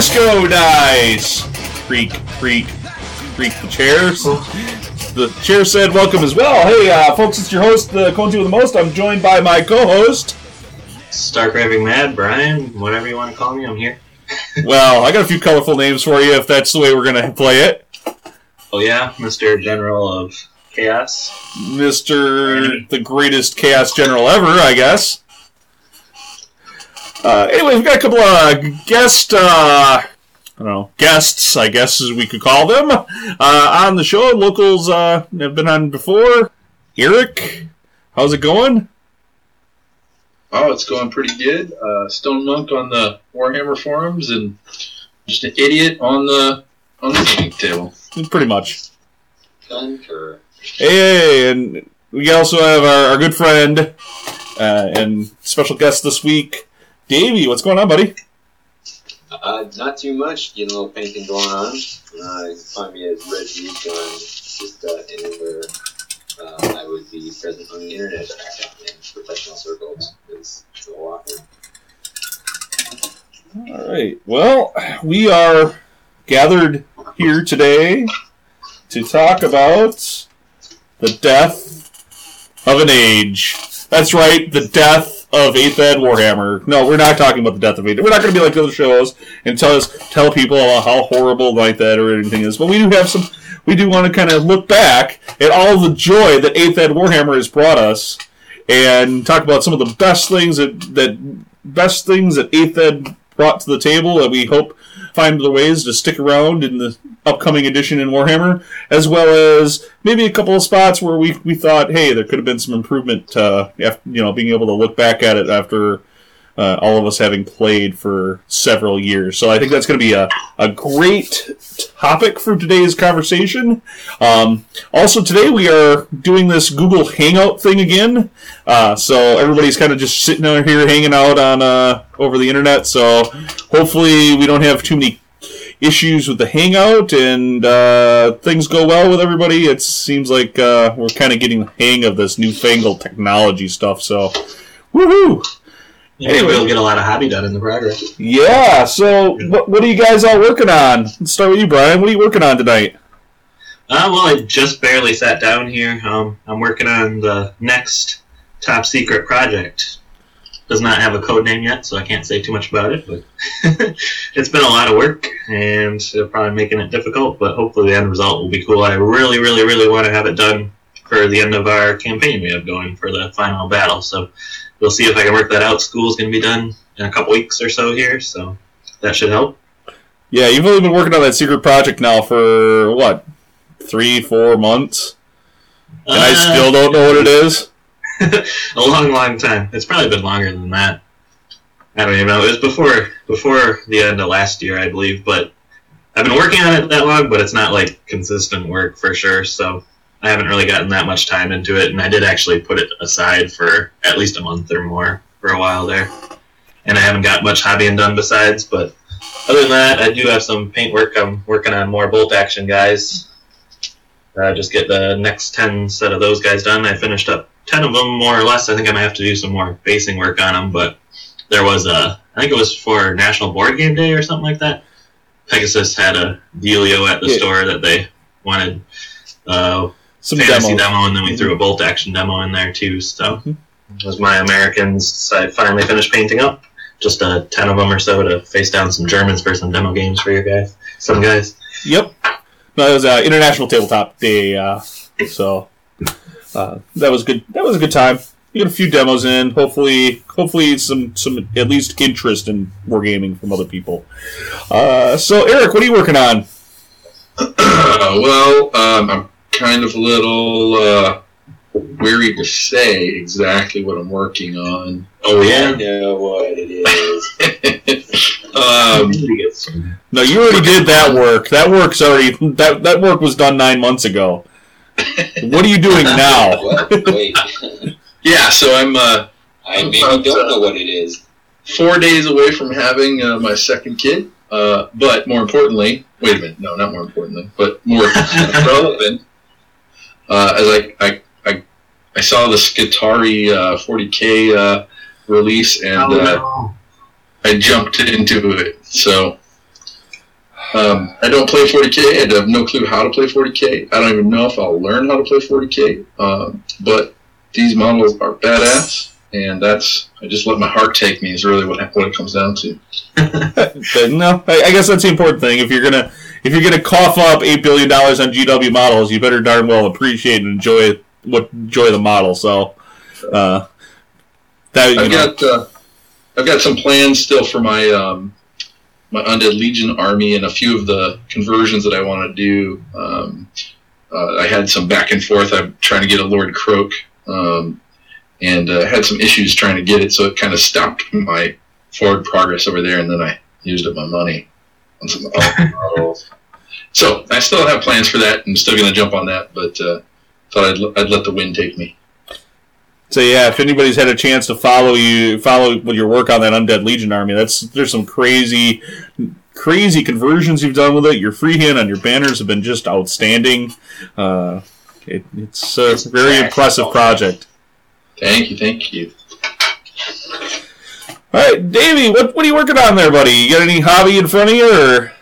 Wisco Dice. Creak, creak, creak the chairs. The chair said welcome as well. Hey, uh, folks, it's your host, the Conti with the Most. I'm joined by my co-host. Stark Raving Mad, Brian, whatever you want to call me, I'm here. well, I got a few colorful names for you if that's the way we're going to play it. Oh, yeah, Mr. General of Chaos. Mr. the greatest Chaos General ever, I guess. Uh, anyway, we've got a couple of guest, uh, I don't know, guests, I guess as we could call them, uh, on the show. Locals uh, have been on before. Eric, how's it going? Oh, it's going pretty good. Uh, Stone Monk on the Warhammer forums, and just an idiot on the on the gaming table. Pretty much. Concur. Hey, and we also have our, our good friend uh, and special guest this week, Davey. What's going on, buddy? Uh, not too much. Getting a little painting going on. Uh, you can find me as Red on just uh, anywhere uh, I would be present on the internet in professional circles. It's a lot. All right. Well, we are gathered here today to talk about the death of an age. That's right, the death of 8th Ed Warhammer. No, we're not talking about the death of 8th. We're not going to be like the other shows and tell us tell people how horrible 9th Ed or anything is. But we do have some. We do want to kind of look back at all the joy that 8th Ed Warhammer has brought us, and talk about some of the best things that that best things that 8th Ed brought to the table that we hope find the ways to stick around in the upcoming edition in Warhammer, as well as maybe a couple of spots where we, we thought, hey, there could have been some improvement. Uh, after, you know, being able to look back at it after uh, all of us having played for several years. So I think that's going to be a, a great topic for today's conversation. Um, also, today we are doing this Google Hangout thing again. Uh, so everybody's kind of just sitting out here hanging out on uh, over the internet. So hopefully we don't have too many issues with the Hangout and uh, things go well with everybody. It seems like uh, we're kind of getting the hang of this newfangled technology stuff. So, woohoo! Anyway, we'll get a lot of hobby done in the progress. Yeah. So, what, what are you guys all working on? Let's start with you, Brian. What are you working on tonight? Uh, well, I just barely sat down here. Um, I'm working on the next top secret project. Does not have a code name yet, so I can't say too much about it. But it's been a lot of work, and probably making it difficult. But hopefully, the end result will be cool. I really, really, really want to have it done for the end of our campaign we have going for the final battle. So we'll see if I can work that out. School's going to be done in a couple weeks or so here, so that should help. Yeah, you've only been working on that secret project now for what, three, four months, and uh, I still don't know what it is. a long, long time. It's probably been longer than that. I don't even know. It was before before the end of last year, I believe. But I've been working on it that long, but it's not like consistent work for sure. So I haven't really gotten that much time into it, and I did actually put it aside for at least a month or more for a while there. And I haven't got much hobbying done besides, but other than that, I do have some paint work. I'm working on more bolt action guys. Uh, just get the next 10 set of those guys done. I finished up 10 of them more or less. I think I might have to do some more basing work on them, but there was a, I think it was for National Board Game Day or something like that. Pegasus had a dealio at the yeah. store that they wanted uh, some fantasy demo. demo, and then we threw a bolt action demo in there too. So mm-hmm. it was my Americans. I finally finished painting up just uh, ten of them or so to face down some Germans for some demo games for you guys, some guys. Yep. No, it was uh, International Tabletop Day, uh, so uh, that was good. That was a good time. You got a few demos in. Hopefully, hopefully some some at least interest in wargaming from other people. Uh, so, Eric, what are you working on? well, um, I'm kind of a little uh, weary to say exactly what I'm working on. Oh yeah, I know what it is. um, no, you already did that work. That work's already that that work was done nine months ago. What are you doing now? Wait. yeah, so I'm. Uh, I maybe about, don't know what it is. Four days away from having uh, my second kid, uh, but more importantly, wait a minute, no, not more importantly, but more relevant uh, as I, I, I, I saw the Skitarii uh, 40k uh, release and oh, no. I jumped into it. So Um, I don't play 40k. I have no clue how to play 40k. I don't even know if I'll learn how to play 40k. Um, but these models are badass, and that's I just let my heart take me. Is really what what it comes down to. But no, I, I guess that's the important thing. If you're gonna if you're gonna cough up eight billion dollars on GW models, you better darn well appreciate and enjoy what enjoy the model. So, uh, that I've know, got uh, I've got some plans still for my um, my undead legion army and a few of the conversions that I want to do. Um, uh, I had some back and forth. I'm trying to get a Lord Kroak, um, and uh, had some issues trying to get it, so it kind of stopped my forward progress over there. And then I used up my money on some other models. So I still have plans for that. I'm still going to jump on that, but uh, thought I'd, l- I'd let the wind take me. So yeah, if anybody's had a chance to follow you, follow your work on that Undead Legion army, that's there's some crazy, crazy conversions you've done with it. Your freehand on your banners have been just outstanding. Uh, it, it's a It's very impressive project. Thank you, thank you. All right, Davey, what what are you working on there, buddy? You got any hobby in front of you, or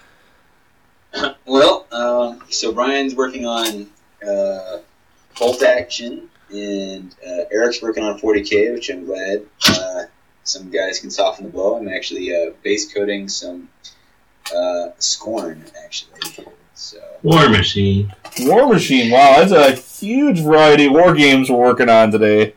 Well, um, so Brian's working on uh, Bolt Action, and uh, Eric's working on 40k, which I'm glad uh, some guys can soften the blow. I'm actually uh, base coating some uh, Skorne, actually. So War Machine. War Machine? Wow, that's a huge variety of war games we're working on today.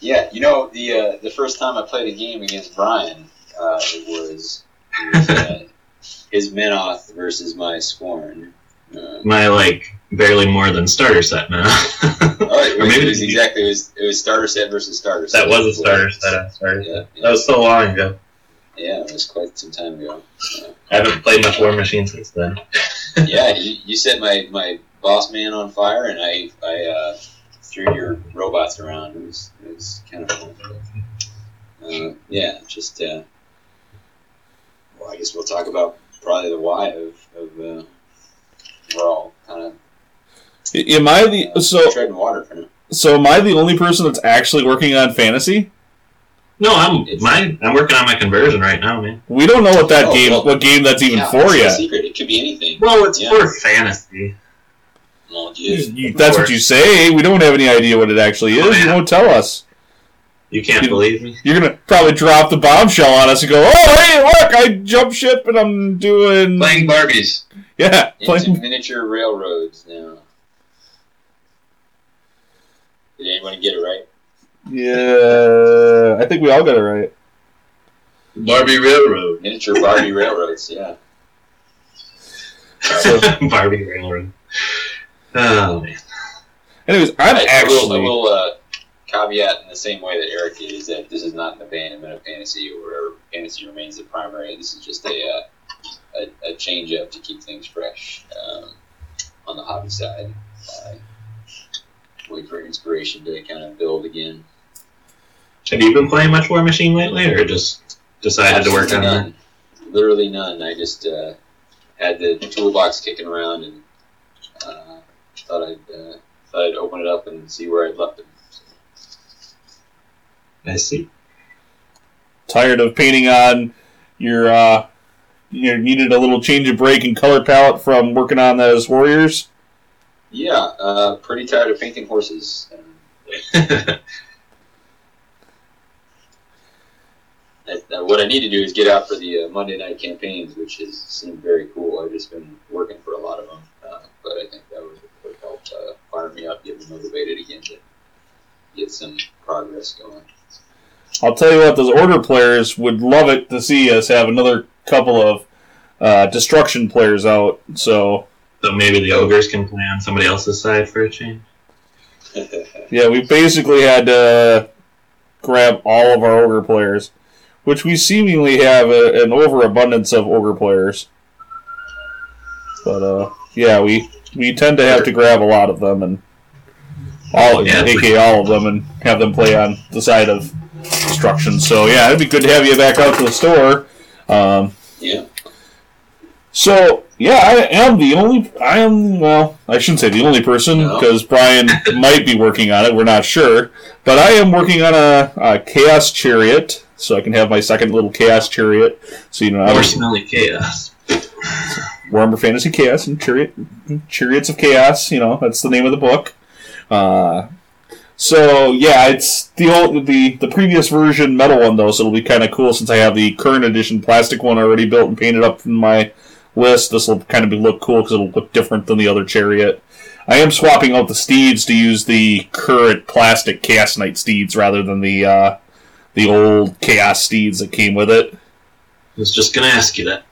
Yeah, you know the uh, the first time I played a game against Brian, uh, it was, it was uh, his Menoth versus my Skorne. Uh, My like barely more than starter set now. oh, Or maybe it was exactly it was it was starter set versus starter set. that was a starter set. I'm sorry. Yeah, That was so long ago. yeah, it was quite some time ago. I haven't played much War Machine since then. yeah, you, you set my, my boss man on fire, and I I uh, threw your robots around. It was it was kind of fun. But, uh, yeah, just uh, well, I guess we'll talk about probably the why of of uh, we're all kind of Am I the so treading water for now. so? Am I the only person that's actually working on fantasy? No, I'm It's- my I'm working on my conversion right now, man. We don't know what that Oh, game, well- what game that's even Yeah, for it's no yet. secret. It could be anything. Well, it's Yeah. for fantasy. Well, You- that's what you say. We don't have any idea what it actually is. Oh, You yeah. won't tell us. You can't You- believe me. You're gonna probably drop the bombshell on us and go, "Oh, hey, look! I jump ship and I'm doing Playing Barbies. yeah, into playing miniature railroads now. Did anyone get it right? yeah." I think we all got it right. Barbie Railroad. Miniature Barbie railroads, yeah. So- Barbie Railroad. Oh man. Anyways, I'm I, I will, I will uh, caveat in the same way that Eric did is that this is not an abandonment of fantasy or fantasy remains the primary. This is just a uh, a, a change up to keep things fresh um, on the hobby side. Uh, wait for inspiration to kind of build again. Have you been playing much War Machine lately, or just decided to work on Absolutely that? Literally none. I just uh, had the toolbox kicking around and thought I'd uh, thought I'd open it up and see where I'd left it. I see. tired of painting on your. uh You needed a little change of break and color palette from working on those warriors. Yeah, uh, pretty tired of painting horses. What I need to do is get out for the uh, Monday night campaigns, which has seemed very cool. I've just been working for a lot of them, uh, but I think that would, uh, fire me up, get me motivated again to get some progress going. I'll tell you what, those order players would love it to see us have another couple of uh, destruction players out. So so maybe the ogres can play on somebody else's side for a change. yeah, we basically had to grab all of our ogre players, which we seemingly have a, an overabundance of ogre players. But uh, yeah, we we tend to have to grab a lot of them and all, Yeah. aka all of them, and have them play on the side of destruction. So yeah, it'd be good to have you back out to the store. Um, yeah. so yeah, I am the only. I am well. I shouldn't say the only person No. because Brian might be working on it. We're not sure, but I am working on a, a chaos chariot, so I can have my second little chaos chariot. So you know, I More was, smelly chaos. Warhammer Fantasy Chaos and Chariot, Chariots of Chaos. You know, that's the name of the book. Uh, so yeah, it's the old the the previous version metal one though, so it'll be kind of cool since I have the current edition plastic one already built and painted up in my list. This will kind of look cool because it'll look different than the other chariot. I am swapping out the steeds to use the current plastic Chaos Knight steeds rather than the uh, the old Chaos steeds that came with it. I was just gonna ask you that.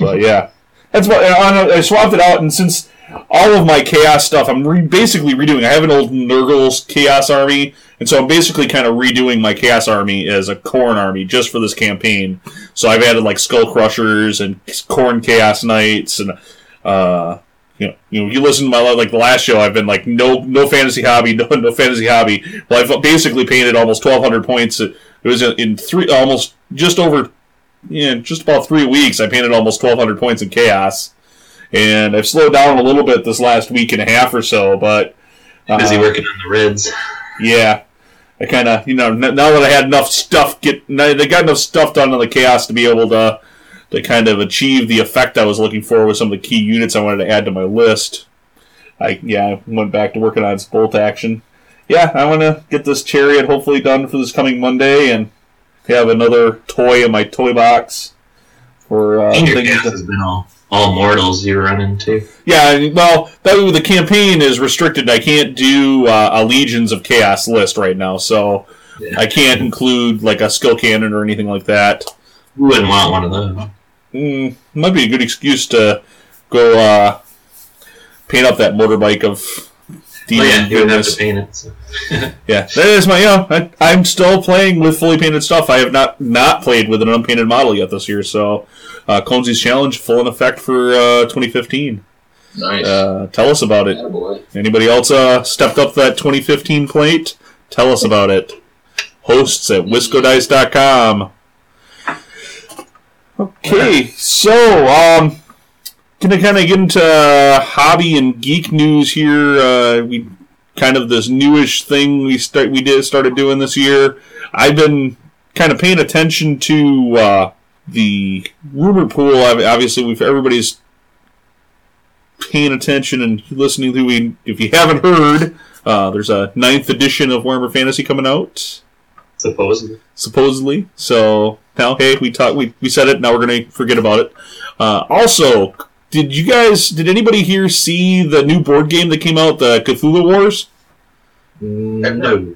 But yeah, that's what I, swapped it out, and since all of my chaos stuff, I'm re- basically redoing. I have an old Nurgle's chaos army, and so I'm basically kind of redoing my chaos army as a Khorne army just for this campaign. So I've added like skull crushers and Khorne chaos knights, and uh, you know, you know, you listen to my like the last show. I've been like no no fantasy hobby, no no fantasy hobby. Well, I've basically painted almost 1,200 points. It was in three almost just over yeah, just about three weeks, I painted almost 1,200 points in chaos, and I've slowed down a little bit this last week and a half or so. But uh, Busy working on the reds. yeah, I kind of you know n- now that I had enough stuff get they got enough stuff done on the chaos to be able to to kind of achieve the effect I was looking for with some of the key units I wanted to add to my list. I yeah I went back to working on its bolt action. Yeah, I want to get this chariot hopefully done for this coming Monday and have another toy in my toy box for uh, And your things that- has been all all mortals you run into. yeah, well, that the campaign is restricted. I can't do uh, a Legions of Chaos list right now, so Yeah. I can't include like a skull cannon or anything like that. You wouldn't want one of those. Mm, might be a good excuse to go uh, paint up that motorbike of Oh yeah, you would have to paint it. So. Yeah, that is my. Yeah, I, I'm still playing with fully painted stuff. I have not not played with an unpainted model yet this year. So, uh, Conzi's challenge full in effect for uh, 2015. Nice. Uh, tell us about it. Attaboy. Anybody else uh, stepped up that 2015 plate? Tell us about it. Hosts at wiscodice.com. Okay, so um, gonna kind of get into uh, hobby and geek news here. Uh, we kind of this newish thing we start we did started doing this year. I've been kind of paying attention to uh, the rumor pool. Ob- Obviously, we've everybody's paying attention and listening to. We, if you haven't heard, uh, there's a ninth edition of Warhammer Fantasy coming out Supposedly. supposedly. So now, hey, we talked, we, we said it. Now we're gonna forget about it. Uh, also, did you guys, did anybody here see the new board game that came out, the Cthulhu Wars? No.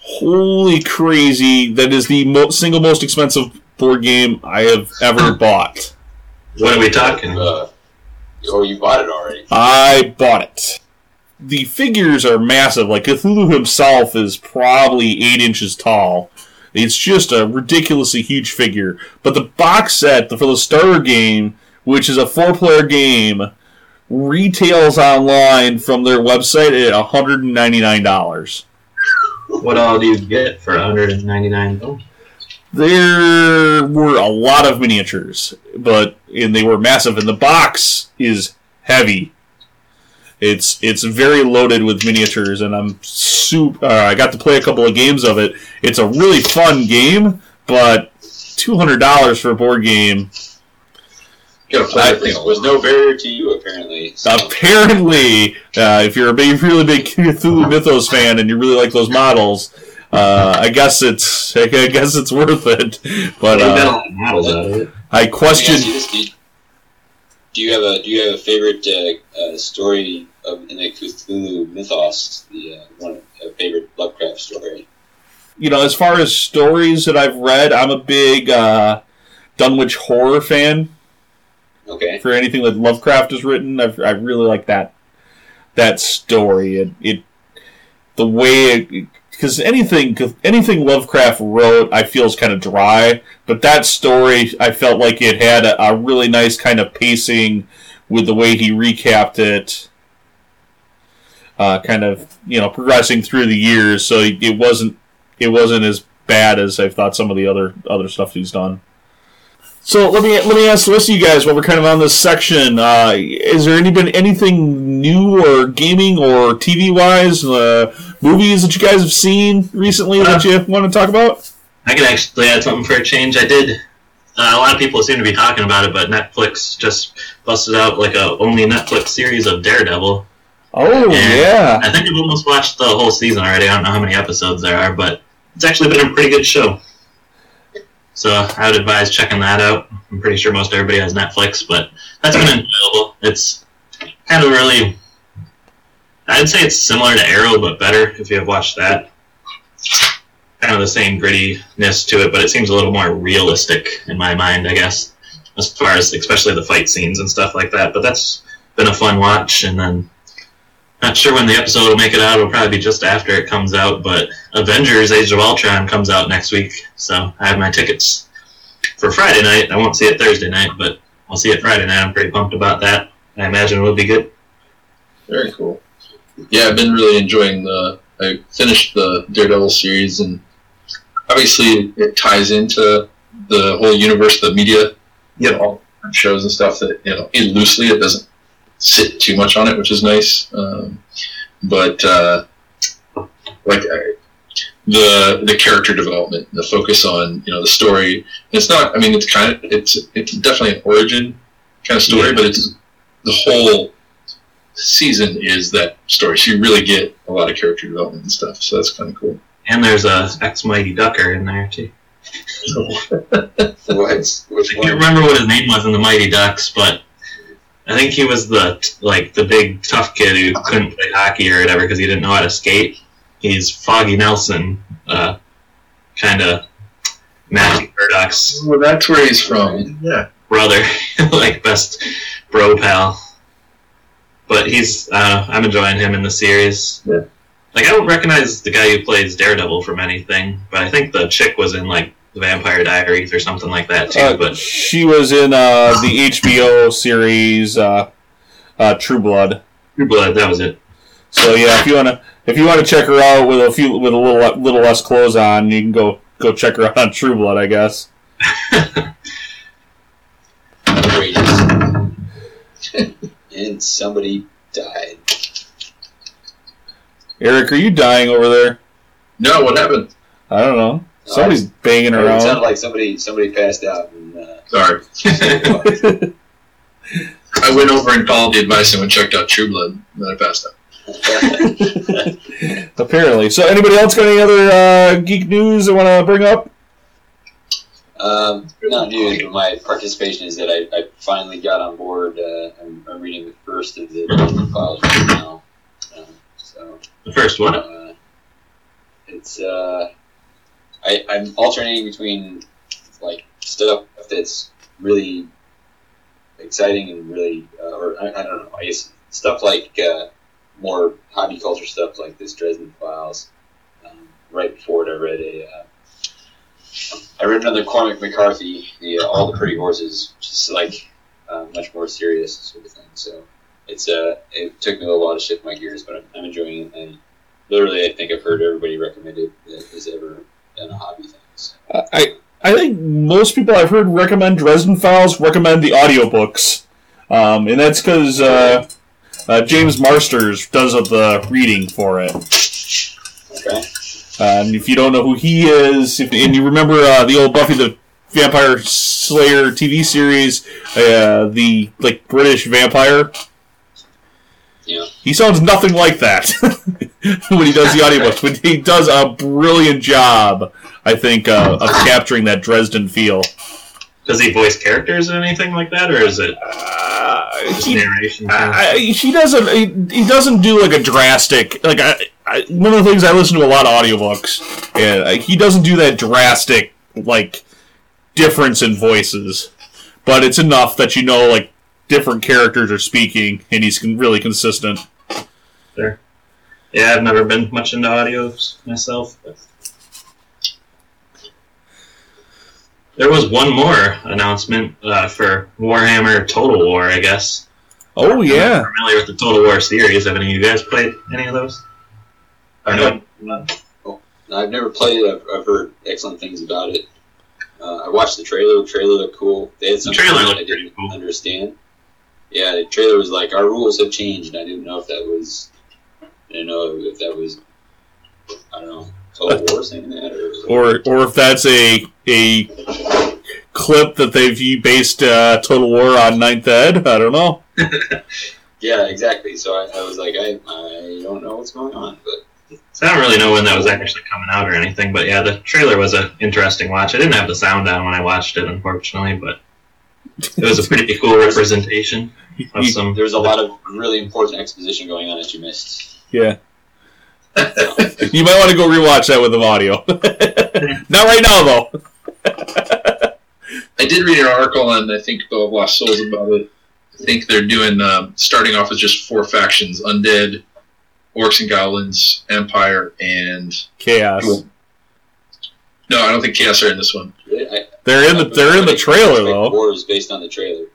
Holy crazy! That is the mo- single most expensive board game I have ever bought. What are we talking? about? oh, you bought it already. I bought it. The figures are massive. Like Cthulhu himself is probably eight inches tall. It's just a ridiculously huge figure. But the box set for the starter game, which is a four-player game, retails online from their website at $199. What all do you get for 199 dollars? There were a lot of miniatures, but and they were massive, and the box is heavy. It's it's very loaded with miniatures, and I'm super. Uh, I got to play a couple of games of it. It's a really fun game, but two hundred dollars for a board game. Gotta play that thing was no barrier to you, apparently. So, Apparently, uh, if you're a big, really big Cthulhu Mythos fan and you really like those models, uh, I guess it's I guess it's worth it. But You got a uh, lot of models out of it. I question. ask you this, do, you, do you have a do you have a favorite uh, uh, story of, in the Cthulhu mythos? The uh, one a favorite Lovecraft story. you know, as far as stories that I've read, I'm a big uh, Dunwich horror fan. Okay. For anything that Lovecraft has written, I've, I really like that that story. It, it the way because anything anything Lovecraft wrote, I feel is kind of dry. But that story, I felt like it had a, a really nice kind of pacing with the way he recapped it. Uh, kind of you know progressing through the years, so it wasn't it wasn't as bad as I thought some of the other other stuff he's done. So let me let me ask the rest of you guys while we're kind of on this section. Uh, is there any been anything new or gaming or TV wise, uh, movies that you guys have seen recently that you want to talk about? I could actually add something for a change. I did uh, a lot of people seem to be talking about it, but Netflix just busted out like a only Netflix series of Daredevil. Oh Yeah. yeah. I think I've almost watched the whole season already. I don't know how many episodes there are, but it's actually been a pretty good show. So I would advise checking that out. I'm pretty sure most everybody has Netflix, but that's been enjoyable. It's kind of really, I'd say it's similar to Arrow, but better if you have watched that. Kind of the same grittiness to it, but it seems a little more realistic in my mind, I guess, as far as especially the fight scenes and stuff like that. But that's been a fun watch, and then not sure when the episode will make it out. It'll probably be just after it comes out. But Avengers: Age of Ultron comes out next week, so I have my tickets for Friday night. I won't see it Thursday night, but I'll see it Friday night. I'm pretty pumped about that. I imagine it will be good. Very cool. Yeah, I've been really enjoying the. I finished the Daredevil series, and obviously it ties into the whole universe, the media, you know, shows and stuff. That you know, loosely, it doesn't sit too much on it, which is nice. Um, but uh, like I, the the character development, the focus on you know the story. It's not. I mean, it's kind of it's it's definitely an origin kind of story, Yeah. but it's the whole season is that story. So you really get a lot of character development and stuff. So that's kind of cool. And there's a ex Mighty Ducker in there too. What? Which I can't one? remember what his name was in the Mighty Ducks, but I think he was the like the big tough kid who couldn't play hockey or whatever because he didn't know how to skate. He's Foggy Nelson, uh, kind of Matthew Murdock's well, that's where he's from. Yeah. brother, like best bro pal. But he's uh, I'm enjoying him in the series. Yeah. Like I don't recognize the guy who plays Daredevil from anything, but I think the chick was in like Vampire Diaries or something like that too. Uh, but she was in uh, the HBO series uh, uh, True Blood. True Blood, that was it. So yeah, if you wanna if you wanna check her out with a few with a little little less clothes on, you can go go check her out on True Blood, I guess. And somebody died. Eric, are you dying over there? No, what happened? I don't know. Somebody's banging around. It sounded like somebody somebody passed out. And, uh, Sorry. I went over and followed the advice and went checked out True Blood. And then I passed out. Apparently. So, anybody else got any other uh, geek news they want to bring up? um, not news, but my participation is that I, I finally got on board. Uh, I'm, I'm reading the first of the Dresden files right now. Um, so The first one. uh, it's uh, I, I'm alternating between like stuff that's really exciting and really, uh, or I, I don't know, I guess stuff like uh, more hobby culture stuff like this Dresden Files. Um, right before it, I read a, uh, I read another Cormac McCarthy, the uh, All the Pretty Horses, which is like uh, much more serious sort of thing. So it's uh, it took me a while to shift my gears, but I'm, I'm enjoying it. And literally, I think I've heard everybody recommend it that has ever hobby thing. So. I I think most people I've heard recommend Dresden Files recommend the audiobooks. Um, and that's because uh, uh, James Marsters does the reading for it. Okay. Uh, and if you don't know who he is, if, and you remember uh, the old Buffy the Vampire Slayer TV series, uh, the like British vampire, Yeah. he sounds nothing like that when he does the audiobooks. But he does a brilliant job, I think, uh, of capturing that Dresden feel. Does he voice characters or anything like that, or is it Uh, just he, narration? I, he doesn't. He, he doesn't do like a drastic. Like I, I, one of the things I listen to a lot of audiobooks, and uh, he doesn't do that drastic like difference in voices, but it's enough that you know like different characters are speaking, and he's con- really consistent. yeah, I've never been much into audios myself. But... There was one more announcement uh, for Warhammer Total War, I guess. Oh I'm yeah, not familiar with the Total War series. Have any of you guys played any of those? Or no? No, I've never played it. I've, I've heard excellent things about it. Uh, I watched the trailer. The trailer looked cool. They had some trailer that looked I didn't cool. understand. Yeah, the trailer was like, "Our rules have changed," and I didn't know if that was. I didn't know if that was. I don't know. Total War saying that, or, or or if that's a a clip that they've based uh, Total War on Ninth Ed. I don't know. Yeah, exactly. So I, I was like, I, I don't know what's going on, but So I don't really know when that was actually coming out or anything, but yeah, the trailer was an interesting watch. I didn't have the sound on when I watched it, unfortunately, but it was a pretty cool representation of some. there was a lot of really important exposition going on that you missed. Yeah. you might want to go rewatch that with the audio. Not right now, though. I did read an article on I think the Lost Souls about it. I think they're doing um, starting off with just four factions: undead, orcs and goblins, empire, and Chaos. no, I don't think chaos are in this one. I, They're in the they're in the trailer though. Wars based on the trailer.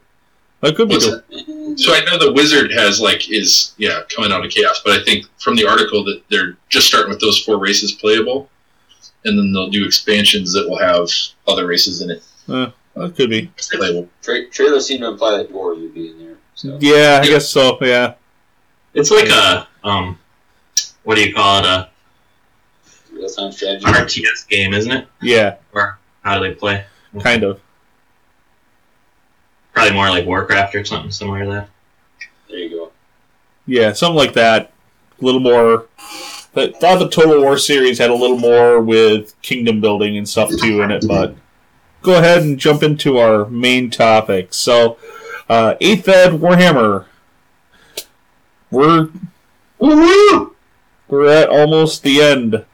That could be What's good. that? So I know the wizard has like is yeah coming out of chaos, but I think from the article that they're just starting with those four races playable, and then they'll do expansions that will have other races in it That could be. playable. Tra- trailer seemed to imply that wars would be in there. So Yeah, I guess so. Yeah. It's like a um, what do you call it? A real time strategy. RTS game, isn't it? Yeah. Or how do they play? Kind of. Probably more like Warcraft or something similar to that. There you go. Yeah, something like that. A little more. But thought the Total War series had a little more with kingdom building and stuff too in it. But go ahead and jump into our main topic. So, uh, Eighth Ed Warhammer. We're we're at almost the end.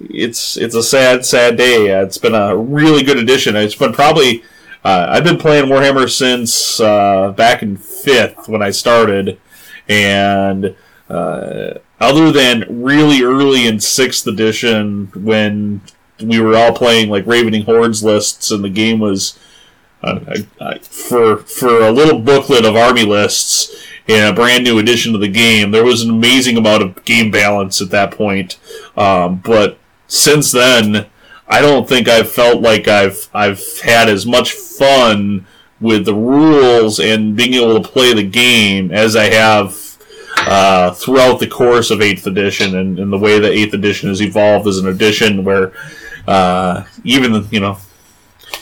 It's it's a sad sad day. It's been a really good edition. It's been probably uh, I've been playing Warhammer since uh, back in fifth when I started, and uh, other than really early in sixth edition when we were all playing like Ravening Hordes lists and the game was uh, I, I, for for a little booklet of army lists in a brand new edition of the game. There was an amazing amount of game balance at that point, um, but since then. I don't think I've felt like I've I've had as much fun with the rules and being able to play the game as I have uh, throughout the course of Eighth Edition and, and the way that Eighth Edition has evolved as an edition where uh, even you know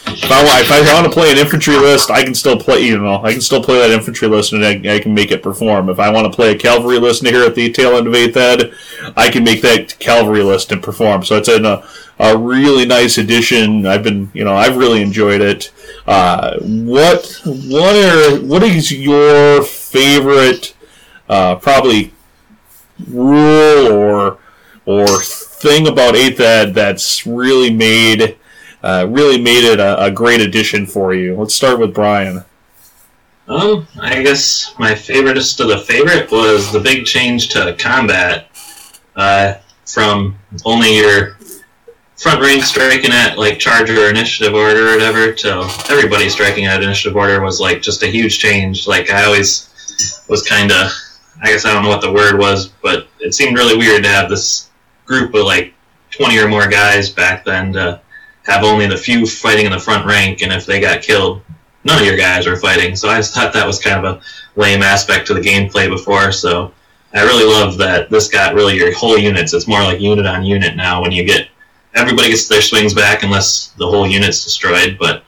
if I, wa- if I want to play an infantry list, I can still play. You know, I can still play that infantry list, and I, I can make it perform. If I want to play a cavalry list here at the tail end of Eighth Ed, I can make that cavalry list and perform. So it's a, a really nice addition. I've been, you know, I've really enjoyed it. Uh, what what are what is your favorite, uh, probably rule or or thing about Eighth Ed that's really made uh, really made it a, a great addition for you? Let's start with Brian. Um, I guess my favoriteest of the favorite was the big change to combat. Uh, from only your front rank striking at like charger or initiative order or whatever to everybody striking at initiative order was like just a huge change. Like I always was kind of, I guess I don't know what the word was, but it seemed really weird to have this group of like 20 or more guys back then to have only the few fighting in the front rank, and if they got killed, none of your guys were fighting. So I thought that was kind of a lame aspect to the gameplay before. So I really love that this got really your whole units. It's more like unit on unit now when you get everybody gets their swings back unless the whole unit's destroyed, but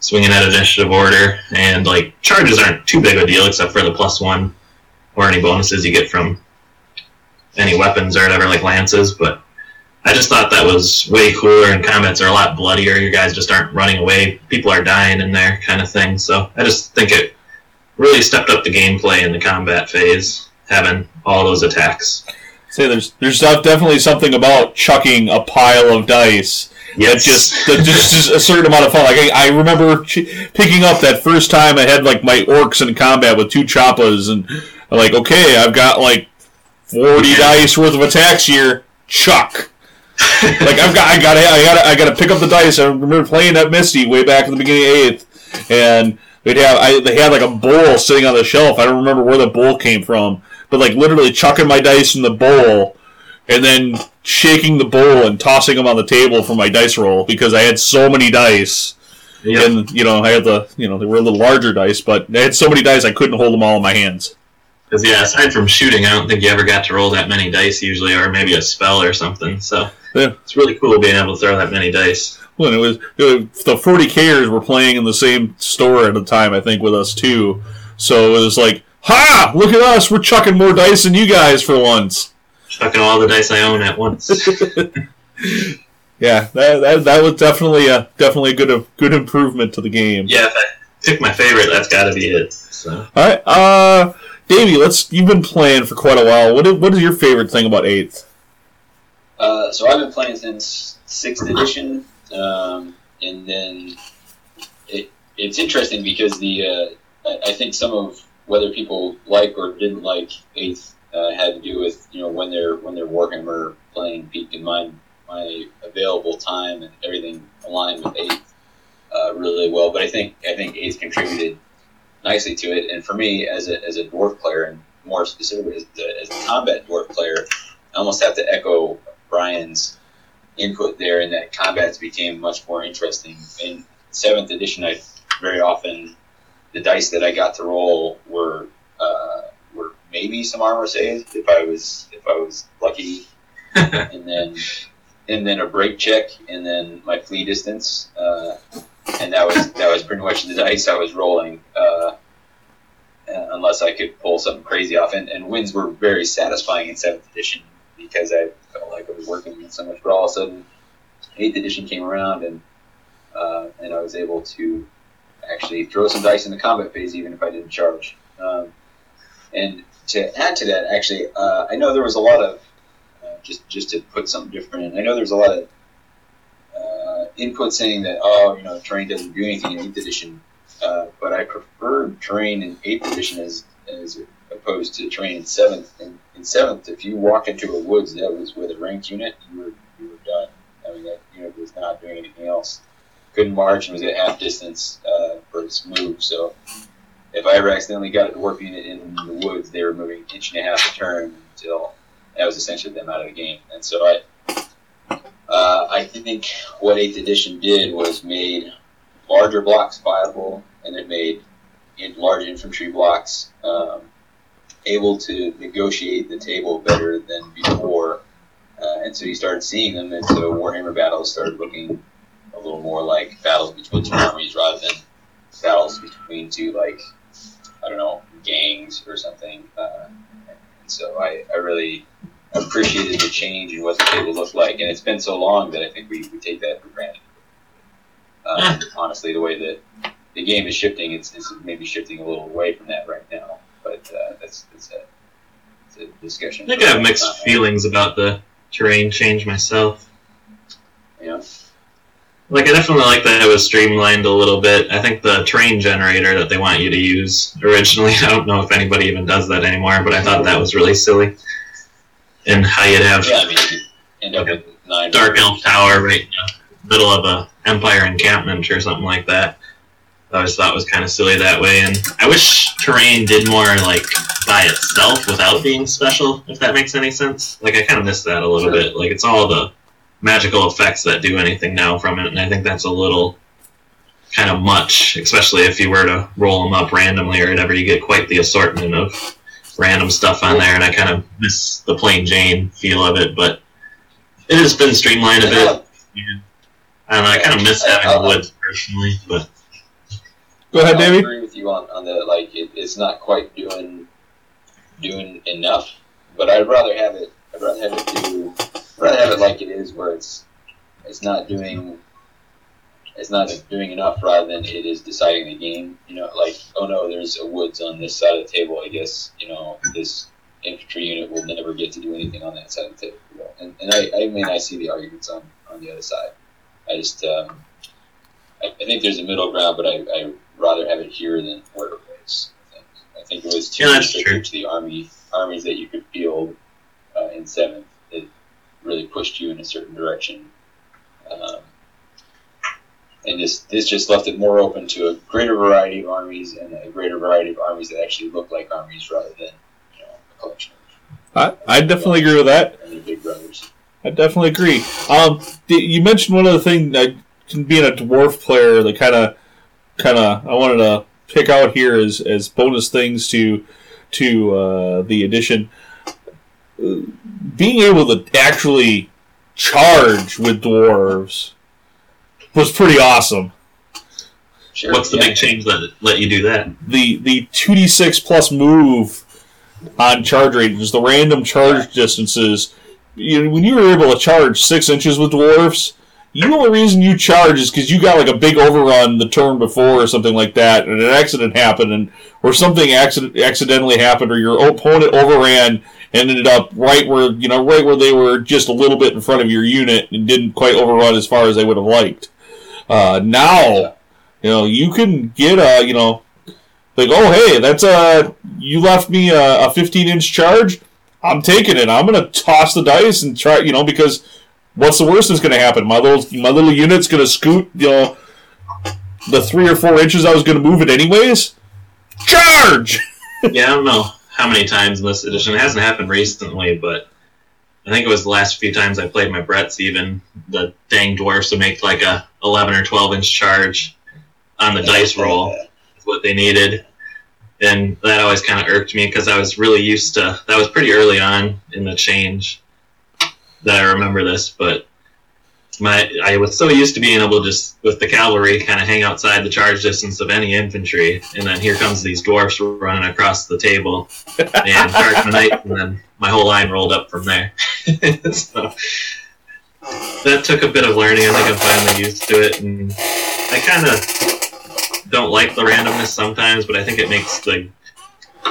swinging at initiative order and like charges aren't too big a deal except for the plus one or any bonuses you get from any weapons or whatever like lances, but I just thought that was way cooler and combats are a lot bloodier. Your guys just aren't running away. People are dying in there kind of thing. So I just think it really stepped up the gameplay in the combat phase, having all those attacks. Say there's there's definitely something about chucking a pile of dice that just that just is a certain amount of fun. Like I, I remember ch- picking up that first time I had like my orcs in combat with two choppas and I'm like okay I've got like forty Yeah. dice worth of attacks here. Chuck. Like I've got I got I got I got to pick up the dice. I remember playing that Misty way back in the beginning of eighth, and they'd have I, they had like a bowl sitting on the shelf. I don't remember where the bowl came from, but like literally chucking my dice in the bowl, and then shaking the bowl and tossing them on the table for my dice roll because I had so many dice. Yep. And you know I had the you know they were a little larger dice, but I had so many dice I couldn't hold them all in my hands. Because yeah, aside from shooting, I don't think you ever got to roll that many dice usually, or maybe a spell or something. So Yeah. it's really cool being able to throw that many dice. when it was, it was the 40kers were playing in the same store at the time, I think, with us too. So it was like, ha! Look at us, we're chucking more dice than you guys for once. Chucking all the dice I own at once. Yeah, that, that, that was definitely a definitely a good good improvement to the game. yeah, if I pick my favorite, that's got to be it. So. All right, uh, Davey, let's. You've been playing for quite a while. What is, what is your favorite thing about Eighth? Uh, so I've been playing since sixth edition, um, and then it, it's interesting because the uh, I, I think some of whether people like or didn't like eighth uh, had to do with you know when they're when they're Warhammer playing peaked in my my available time and everything aligned with eighth uh, really well. But I think I think eighth contributed nicely to it, and for me as a as a dwarf player and more specifically as a, as a combat dwarf player, I almost have to echo Brian's input there, and that combats became much more interesting. In seventh edition, I very often the dice that I got to roll were uh, were maybe some armor saves if I was if I was lucky, and then and then a break check, and then my flee distance, uh, and that was that was pretty much the dice I was rolling. Uh, unless I could pull something crazy off, and, and wins were very satisfying in seventh edition because I felt like I was working on so much. But all of a sudden, eighth edition came around, and uh, and I was able to actually throw some dice in the combat phase, even if I didn't charge. Um, and to add to that, actually, uh, I know there was a lot of uh, just just to put something different in. I know there's a lot of input saying that oh, you know, terrain doesn't do anything in eighth edition, uh, but I prefer terrain in eighth edition as as opposed to terrain in seventh. In, in seventh, if you walked into a woods that was with a ranked unit, you were you were done. I mean, that unit was not doing anything else. Couldn't march and was at half distance uh, for its move. So if I ever accidentally got a dwarf unit in the woods, they were moving inch and a half a turn until that was essentially them out of the game. And so I, uh, I think what Eighth Edition did was made larger blocks viable, and it made large infantry blocks um, able to negotiate the table better than before. Uh, and so you started seeing them, and so Warhammer battles started looking a little more like battles between two armies rather than battles between two like I don't know gangs or something. Uh, and so I, I really appreciated the change in what the table looked like, and it's been so long that I think we, we take that for granted. Um, honestly, the way that the game is shifting, it's, it's maybe shifting a little away from that right now. But uh, that's, that's a, it's a discussion. I think I have mixed time. feelings about the terrain change myself. Know? Like, I definitely like that it was streamlined a little bit. I think the terrain generator that they want you to use originally, I don't know if anybody even does that anymore, but I thought that was really silly. And how you'd have Yeah, I mean, you end up with nine. Dark Elf Tower right in the middle of a Empire encampment or something like that. I always thought was kind of silly that way, and I wish terrain did more like by itself without being special, if that makes any sense. Like I kind of miss that a little Sure. bit. Like it's all the magical effects that do anything now from it, and I think that's a little kind of much, especially if you were to roll them up randomly or whatever. You get quite the assortment of random stuff on there, and I kind of miss the plain Jane feel of it, but it has been streamlined a bit. I'll- I don't know, I kind of miss having the uh, woods personally, but Go ahead, Davey. I agree with you on, on the like it, it's not quite doing doing enough, but I'd rather have it. I'd rather have it do. I'd rather have it like it is, where it's it's not doing it's not doing enough, rather than it is deciding the game. You know, like oh no, there's a woods on this side of the table. I guess you know this infantry unit will never get to do anything on that side of the table. And, and I, I mean, I see the arguments on on the other side. I just um, I, I think there's a middle ground, but I, I rather have it here than where it was. I think, I think it was too Yeah, true. to the army armies that you could field uh, in seventh. It really pushed you in a certain direction, um, and this this just left it more open to a greater variety of armies and a greater variety of armies that actually look like armies rather than you know a collection I, I definitely agree with that. big brothers. I definitely agree. Um, the- you mentioned one other thing, uh, being a dwarf player, that kind of, kind of, I wanted to pick out here as as bonus things to to uh, the edition. Uh, Being able to actually charge with dwarves was pretty awesome. Sure. What's the yeah. big change that let you do that? The the two d six plus move on charge rate, just the random charge distances. You know, when you were able to charge six inches with dwarfs, the only reason you charge is because you got like a big overrun the turn before or something like that, and an accident happened, and or something accident accidentally happened, or your opponent overran and ended up right where you know right where they were just a little bit in front of your unit and didn't quite overrun as far as they would have liked. Uh, now, you know, you can get a you know like oh hey that's a you left me a, a 15 inch charge. I'm taking it. I'm gonna toss the dice and try you know because what's the worst that's gonna happen? My little my little unit's gonna scoot you know the three or four inches i was gonna move it anyways. Charge! Yeah, I don't know how many times in this edition. It hasn't happened recently, but I think it was the last few times I played my Bretts. Even the dang dwarfs would make like a 11 or 12 inch charge on the dice roll. Is what they needed, and that always kind of irked me because I was really used to. That was pretty early on in the change that I remember this, but. My, I was so used to being able to just with the cavalry kind of hang outside the charge distance of any infantry, and then here comes these dwarfs running across the table and charge the knight, and then my whole line rolled up from there. so that took a bit of learning. I think I'm finally used to it, and I kind of don't like the randomness sometimes, but I think it makes the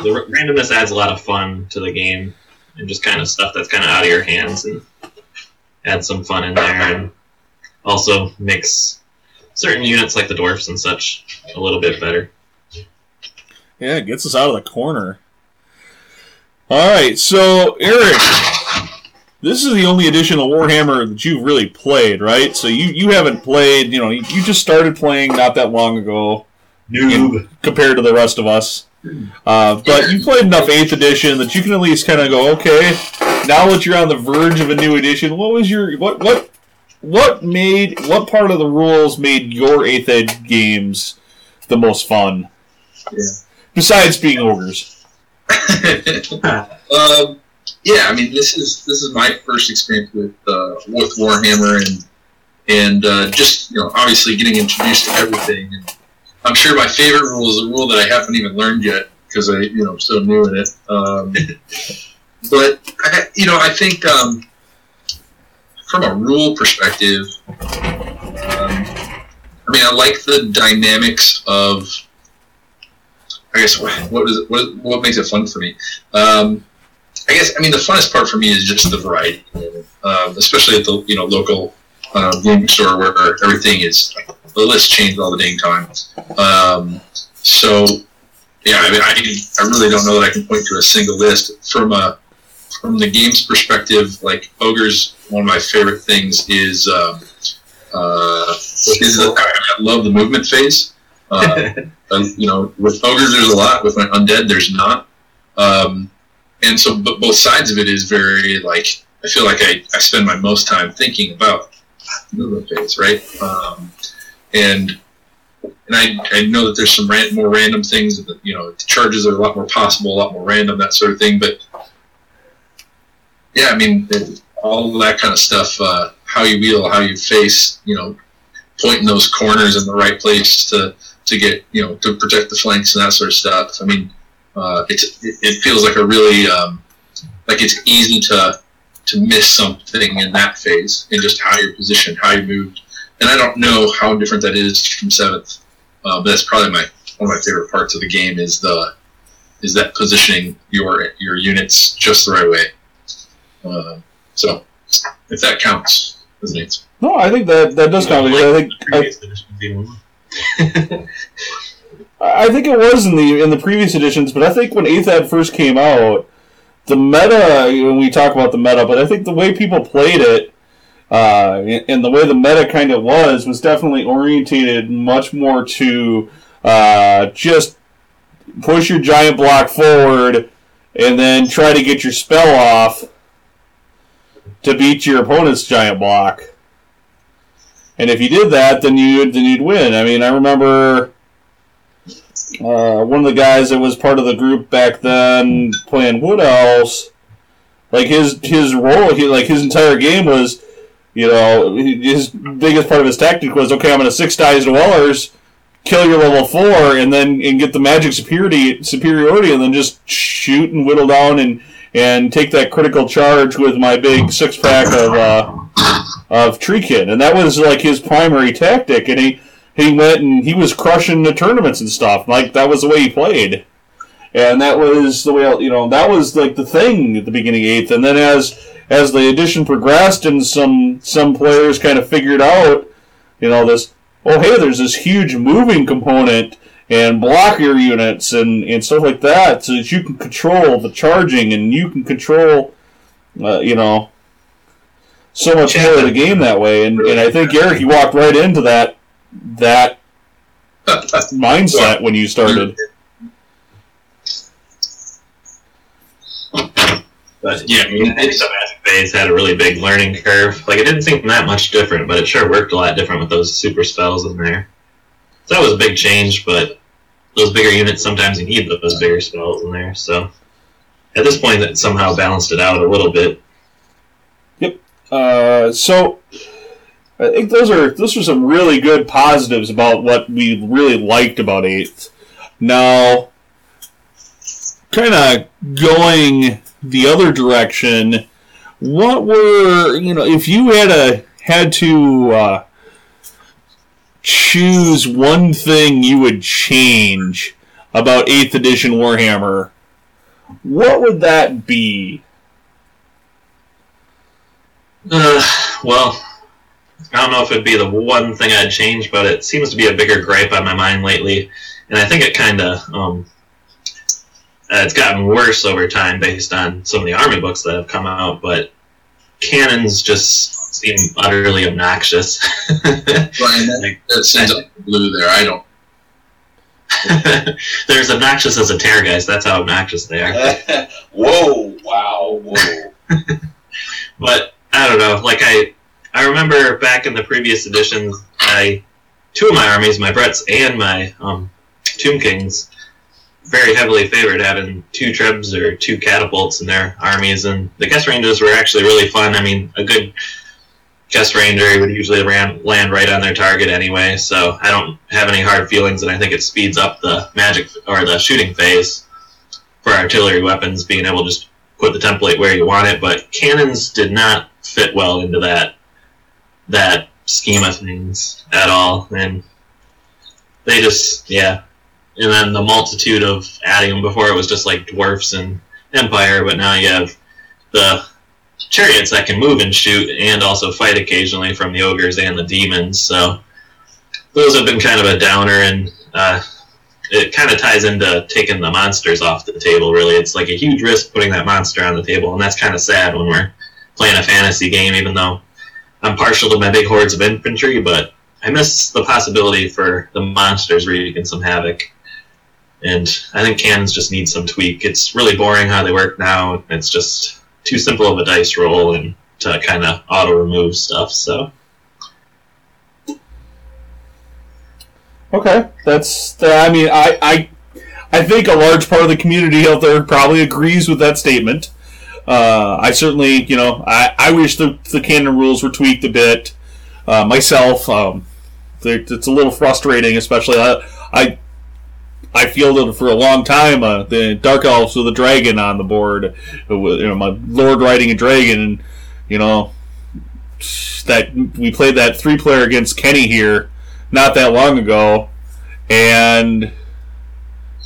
the randomness adds a lot of fun to the game, and just kind of stuff that's kind of out of your hands, and adds some fun in there, and also makes certain units like the dwarfs and such a little bit better. yeah it gets us out of the corner all right so eric this is the only edition of warhammer that you've really played right so you you haven't played you know you you just started playing not that long ago Noob. compared to the rest of us. Uh, but you played enough Eighth Edition that you can at least kind of go, okay. Now that you're on the verge of a new edition, what was your what what what made what part of the rules made your Eighth Ed games the most fun? Yeah. Besides being ogres. um, yeah, I mean, this is this is my first experience with uh, with Warhammer, and and uh, just you know, obviously getting introduced to everything. And I'm sure my favorite rule is a rule that I haven't even learned yet because I you know I'm so new in it. Um, but I, you know, I think um, from a rule perspective, um, I mean, I like the dynamics of. I guess what what is what, what makes it fun for me? Um, I guess I mean the funnest part for me is just the variety, um, especially at the you know local uh, game store where everything is the list changes all the dang time. Um, so yeah, I mean I, I really don't know that I can point to a single list from a from the game's perspective. Like ogres, one of my favorite things is um, uh, is the, I love the movement phase. Uh, and, you know, with ogres there's a lot. With my undead there's not. Um, and so, but both sides of it is very like I feel like I, I spend my most time thinking about the movement phase, right? Um, and and I, I know that there's some ran- more random things. That, you know, the charges are a lot more possible, a lot more random, that sort of thing. But yeah, I mean, it- all that kind of stuff. Uh, how you wheel, how you face, you know, pointing those corners in the right place to to get you know to protect the flanks and that sort of stuff. I mean, uh, it's it, feels like a really um, like it's easy to to miss something in that phase and just how you're positioned, how you moved. And I don't know how different that is from seventh, uh, but that's probably my one of my favorite parts of the game is the is that positioning your your units just the right way. Uh, so if that counts as an answer. No, I think that that does count. I think I, Previous editions even more. I think it was in the in the previous editions, but I think when Eighth Ed first came out, the meta when we talk about the meta, but I think the way people played it, uh, and the way the meta kind of was, was definitely orientated much more to uh, just push your giant block forward and then try to get your spell off to beat your opponent's giant block. And if you did that, then you then you'd win. I mean, I remember uh, one of the guys that was part of the group back then playing Wood Elves, like his his role, he, like his entire game was, you know, his biggest part of his tactic was okay, I'm going to six dice dwellers, kill your level four, and then and get the magic superiority, superiority, and then just shoot and whittle down and and take that critical charge with my big six pack of uh, of Treekin, and that was like his primary tactic, and he he went and he was crushing the tournaments and stuff. Like that was the way he played, and that was the way you know that was like the thing at the beginning of eighth, and then as as the edition progressed and some some players kind of figured out, you know this oh hey there's this huge moving component and blocker units and, and stuff like that so that you can control the charging and you can control uh, you know so much more of the game that way and, and I think Eric you walked right into that that mindset when you started But yeah, I mean, I think the Magic phase had a really big learning curve. Like it didn't seem that much different, but it sure worked a lot different with those super spells in there. So that was a big change, but those bigger units sometimes you need those bigger spells in there. So at this point, it somehow balanced it out a little bit. Yep. Uh, so I think those are those are some really good positives about what we really liked about eighth. Now, kind of going the other direction, what were you know if you had a had to uh, choose one thing you would change about eighth edition Warhammer, what would that be? Uh, well, I don't know if it'd be the one thing I'd change, but it seems to be a bigger gripe on my mind lately, and I think it kind of um, uh, it's gotten worse over time based on some of the army books that have come out. But cannons just seem utterly obnoxious. Brian, that, Like, that up blue there. I don't. They're as obnoxious as a tear, guys. That's how obnoxious they are. whoa! Wow! Whoa! but I don't know. Like I, I remember back in the previous editions, I two of my armies, my Bretts and my um, Tomb Kings, very heavily favored having two trebs or two catapults in their armies, and the guess ranges were actually really fun. I mean, a good guess ranger would usually ran, land right on their target anyway, so I don't have any hard feelings, and I think it speeds up the magic or the shooting phase for artillery weapons, being able to just put the template where you want it. But cannons did not fit well into that that scheme of things at all, and they just yeah. And then the multitude of adding them before it was just like dwarfs and empire, but now you have the chariots that can move and shoot and also fight occasionally from the ogres and the demons. So those have been kind of a downer, and uh, it kind of ties into taking the monsters off the table. Really, it's like a huge risk putting that monster on the table, and that's kind of sad when we're playing a fantasy game. Even though I'm partial to my big hordes of infantry, but I miss the possibility for the monsters wreaking some havoc. And I think cannons just need some tweak. It's really boring how they work now. It's just too simple of a dice roll and to kind of auto remove stuff. So Okay, that's. I mean, I, I, I think a large part of the community out there probably agrees with that statement. Uh, I certainly, you know, I, I wish the the cannon rules were tweaked a bit. Uh, myself, um, it's a little frustrating, especially I, I, I fielded for a long time uh, the Dark Elves with a dragon on the board. uh, with, You know, my Lord riding a dragon, and you know, that we played that three player against Kenny here not that long ago, and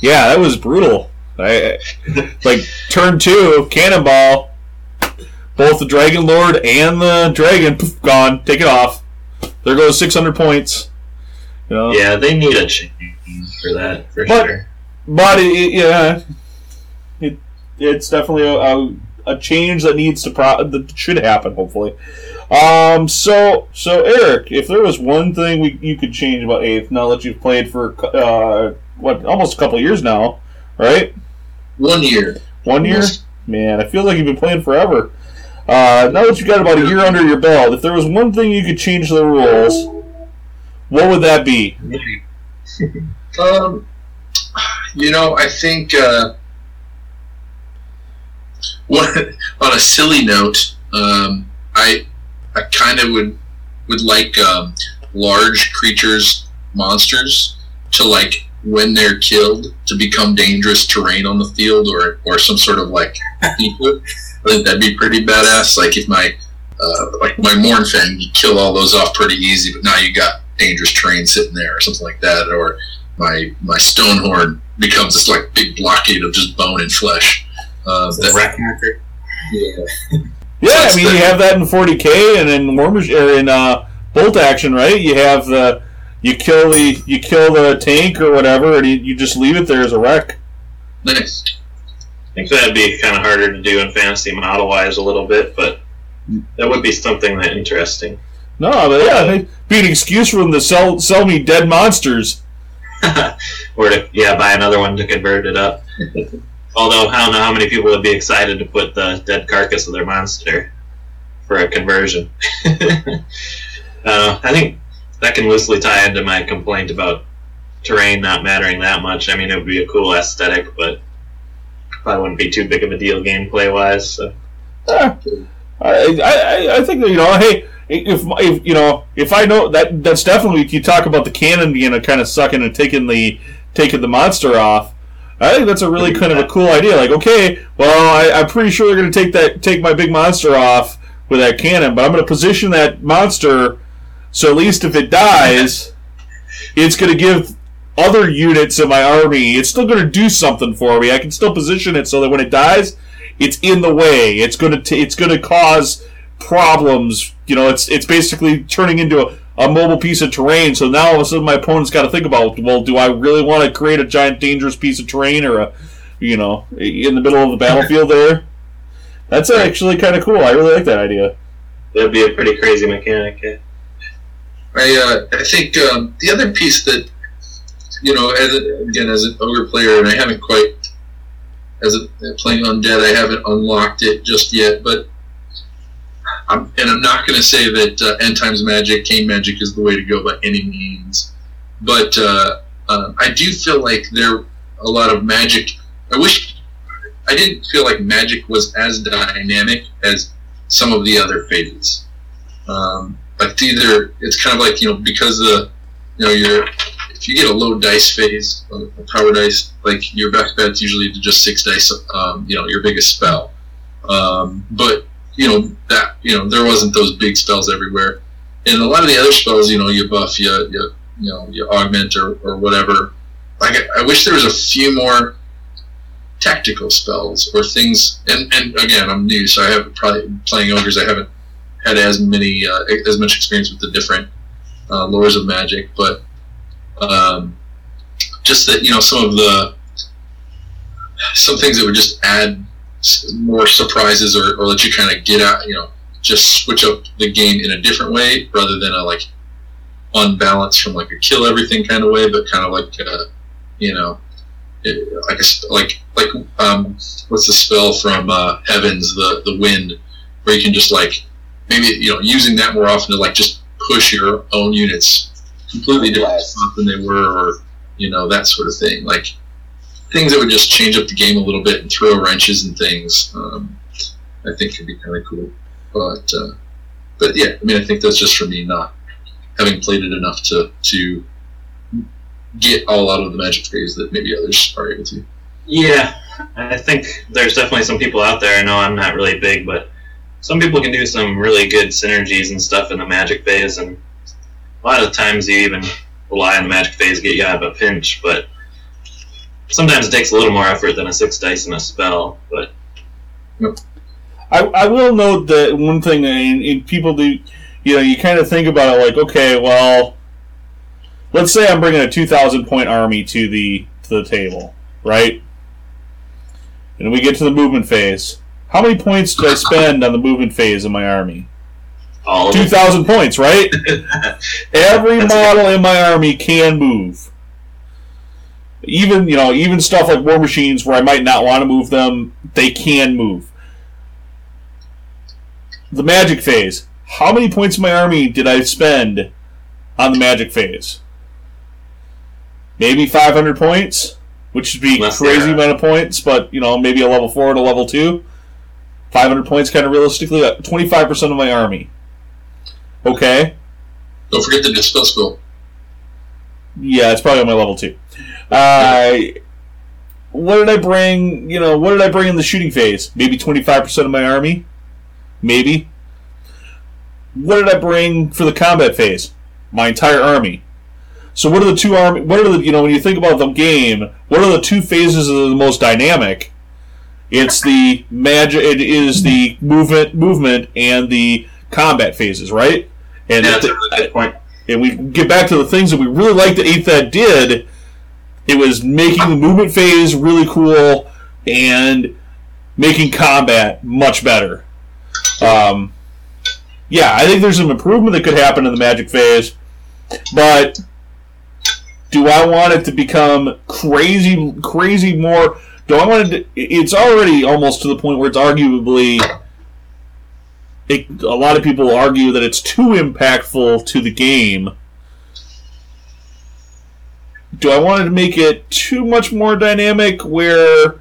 yeah, that was brutal. I, like turn two, cannonball, both the Dragon Lord and the dragon poof, gone. Take it off. There goes six hundred points. You know? yeah, they need a change for that for But- sure. but it, yeah, it it's definitely a, a, a change that needs to pro- that should happen. Hopefully, um. So so Eric, if there was one thing we you could change about eighth, now that you've played for uh what almost a couple years now, right? One year. One year, man. I feel like you've been playing forever. Uh, now that you've got about a year under your belt, if there was one thing you could change the rules, what would that be? Um, you know, I think uh, one, on a silly note, um, I I kind of would would like um, large creatures, monsters, to like when they're killed to become dangerous terrain on the field or or some sort of like. I think that'd be pretty badass. Like if my uh, like my Mournfang, you kill all those off pretty easy, but now you got dangerous train sitting there or something like that. Or my my Stonehorn becomes this like big blockade of just bone and flesh. Uh, The that, wreck marker. yeah. Yeah, I mean the- you have that in 40k and in War Mach- or in uh, Bolt Action, right? You have the you kill the you kill the tank or whatever, and you, you just leave it there as a wreck. Nice. I think that'd be kind of harder to do in fantasy model wise a little bit, but that would be something that interesting. No, but yeah, it'd be an excuse for them to sell sell me dead monsters. or to yeah, buy another one to convert it up. Although I don't know how many people would be excited to put the dead carcass of their monster for a conversion. uh, I think that can loosely tie into my complaint about terrain not mattering that much. I mean, it would be a cool aesthetic, but probably wouldn't be too big of a deal gameplay wise. So. Ah, I, I, I think that you know, hey, if, if you know, if I know that that's definitely if you talk about the cannon being a kind of sucking and taking the taking the monster off. I think that's a really kind of a cool idea. Like, okay, well, I, I'm pretty sure they're going to take that take my big monster off with that cannon, but I'm going to position that monster so at least if it dies, it's going to give other units in my army. It's still going to do something for me. I can still position it so that when it dies, it's in the way. It's going to t- it's going to cause problems. You know, it's it's basically turning into a, a mobile piece of terrain. So now all of a sudden my opponent's got to think about, well, do I really want to create a giant dangerous piece of terrain or a, you know, in the middle of the battlefield there? That's actually kind of cool. I really like that idea. That'd be a pretty crazy mechanic. Yeah. I uh, I think um, the other piece that you know, as a, again as an ogre player, and I haven't quite as a playing undead, I haven't unlocked it just yet. But I'm, and I'm not going to say that uh, end times magic, Khaine magic, is the way to go by any means. But uh, uh, I do feel like there a lot of magic. I wish I didn't feel like magic was as dynamic as some of the other phases. Um, either it's kind of like you know because the you know you're if you get a low dice phase a power dice like your best bet's usually to just six dice um, you know your biggest spell um, but you know that you know there wasn't those big spells everywhere. And a lot of the other spells you know you buff you you, you know you augment or, or whatever. Like I, I wish there was a few more tactical spells or things. And, and again I'm new so I haven't probably playing ogres I haven't had as many uh, as much experience with the different uh, lores of magic, but um, just that you know some of the some things that would just add more surprises or, or let you kind of get out, you know, just switch up the game in a different way rather than a like unbalanced from like a kill everything kind of way, but kind of like uh, you know. It, like a, like like um what's the spell from uh, Heavens the the wind where you can just like maybe you know using that more often to like just push your own units completely different than they were, or you know that sort of thing. Like things that would just change up the game a little bit and throw wrenches and things. Um, I think could be kind of cool. But uh, but yeah, I mean, I think that's just for me not having played it enough to to get all out of the magic phase that maybe others are able to. Yeah, I think there's definitely some people out there. I know I'm not really big, but some people can do some really good synergies and stuff in the magic phase, and a lot of times you even rely on the magic phase to get you out of a pinch. But sometimes it takes a little more effort than a six dice and a spell. But I, I will note that one thing, and, and people do, you know, you kind of think about it like, okay, well, let's say I'm bringing a 2,000 point army to the to the table, right? And we get to the movement phase. How many points did I spend on the movement phase of my army? all 2,000 points, right? Every That's model in my army can move. Even you know, even stuff like war machines where I might not want to move them, they can move. The magic phase. How many points in my army did I spend on the magic phase? Maybe 500 points, which would be Less crazy amount of points, but you know, maybe a level 4 and a level 2. 500 points kind of realistically, uh, 25% of my army. Okay. Don't forget the dispel spell. Yeah, it's probably on my level two. Uh, what did I bring? You know, what did I bring in the shooting phase? Maybe twenty five percent of my army. Maybe. What did I bring for the combat phase? My entire army. So what are the two army? What are the you know when you think about the game? What are the two phases that are the most dynamic? It's the magic. It is the movement, movement, and the combat phases, right? And Yeah, that's the- a really good point. and we get back to the things that we really liked that Eighth Ed did. It was making the movement phase really cool and making combat much better. Um, yeah, I think there's some improvement that could happen in the magic phase, but do I want it to become crazy, crazy more? Do I want it? To, it's already almost to the point where it's arguably. It, a lot of people argue that it's too impactful to the game. Do I want to make it too much more dynamic where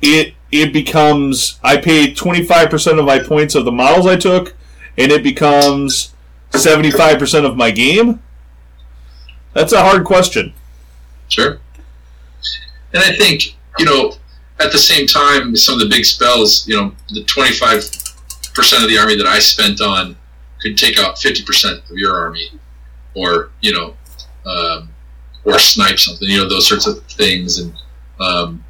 it it becomes I pay 25% of my points of the models I took and it becomes 75% of my game? That's a hard question. Sure. And I think, you know, at the same time, some of the big spells, you know, the 25% of the army that I spent on could take out 50% of your army. Or, you know, um, or snipe something, you know, those sorts of things. And um,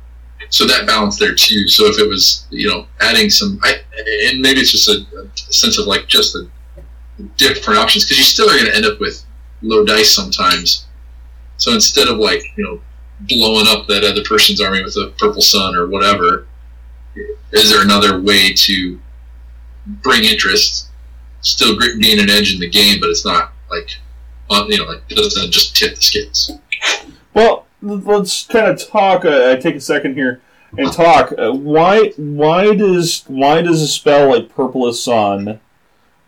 so that balance there too. So if it was, you know, adding some, I, and maybe it's just a, a sense of like just the different options, because you still are going to end up with low dice sometimes. So instead of like, you know, blowing up that other person's army with a purple sun or whatever, is there another way to bring interest, still being an edge in the game, but it's not like, you know, like it doesn't just tip the scales. Well, let's kind of talk. Uh, I take a second here and talk. Uh, why? Why does why does a spell like Purple as Sun,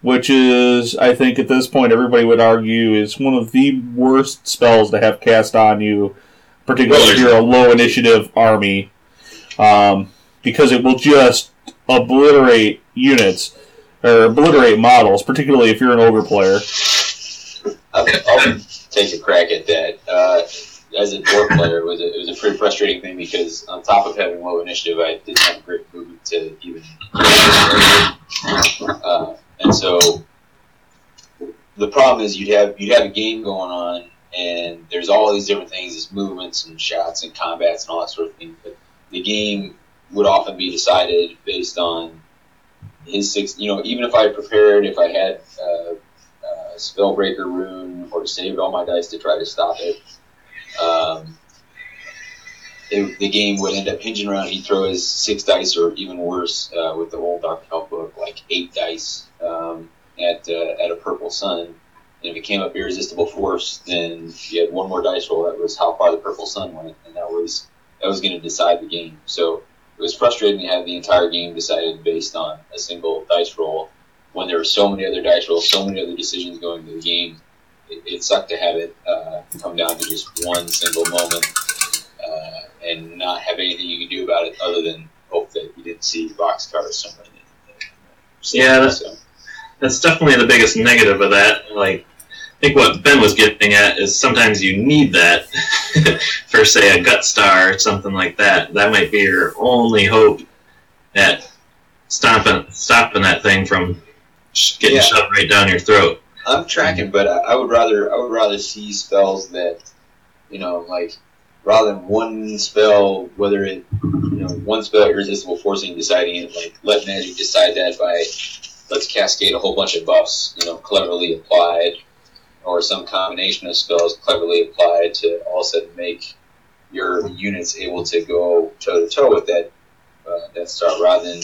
which is I think at this point everybody would argue is one of the worst spells to have cast on you, particularly if you're a low initiative army, um, because it will just obliterate units or obliterate models, particularly if you're an ogre player. I'll take a crack at that. Uh, as a dwarf player, it was, a, it was a pretty frustrating thing because on top of having low initiative, I didn't have a great movement to even. Uh, and so the problem is you'd have you'd have a game going on, and there's all these different things, these movements and shots and combats and all that sort of thing. But the game would often be decided based on his six. You know, even if I prepared, if I had. Uh, uh, spellbreaker rune or saved all my dice to try to stop it. Um, it, the game would end up hinging around he'd throw his six dice or even worse uh, with the old Dark Elf book like eight dice um, at uh, at a purple sun. And if it came up irresistible force, then you had one more dice roll. That was how far the purple sun went, and that was that was going to decide the game. So it was frustrating to have the entire game decided based on a single dice roll when there were so many other dice rolls, so many other decisions going into the game, it, it sucked to have it uh, come down to just one single moment uh, and not have anything you could do about it other than hope that you didn't see boxcars somewhere. Yeah, that's- so, That's definitely the biggest negative of that. Like, I think what Ben was getting at is sometimes you need that for, say, a gut star or something like that. That might be your only hope at stopping stopping that thing from getting Yeah. shoved right down your throat. I'm tracking, but I, I would rather I would rather see spells that you know like rather than one spell, whether it you know one spell irresistible forcing deciding it, like let magic decide that by let's cascade a whole bunch of buffs, you know, cleverly applied, or some combination of spells cleverly applied to all of a sudden make your units able to go toe to toe with that uh, that star rather than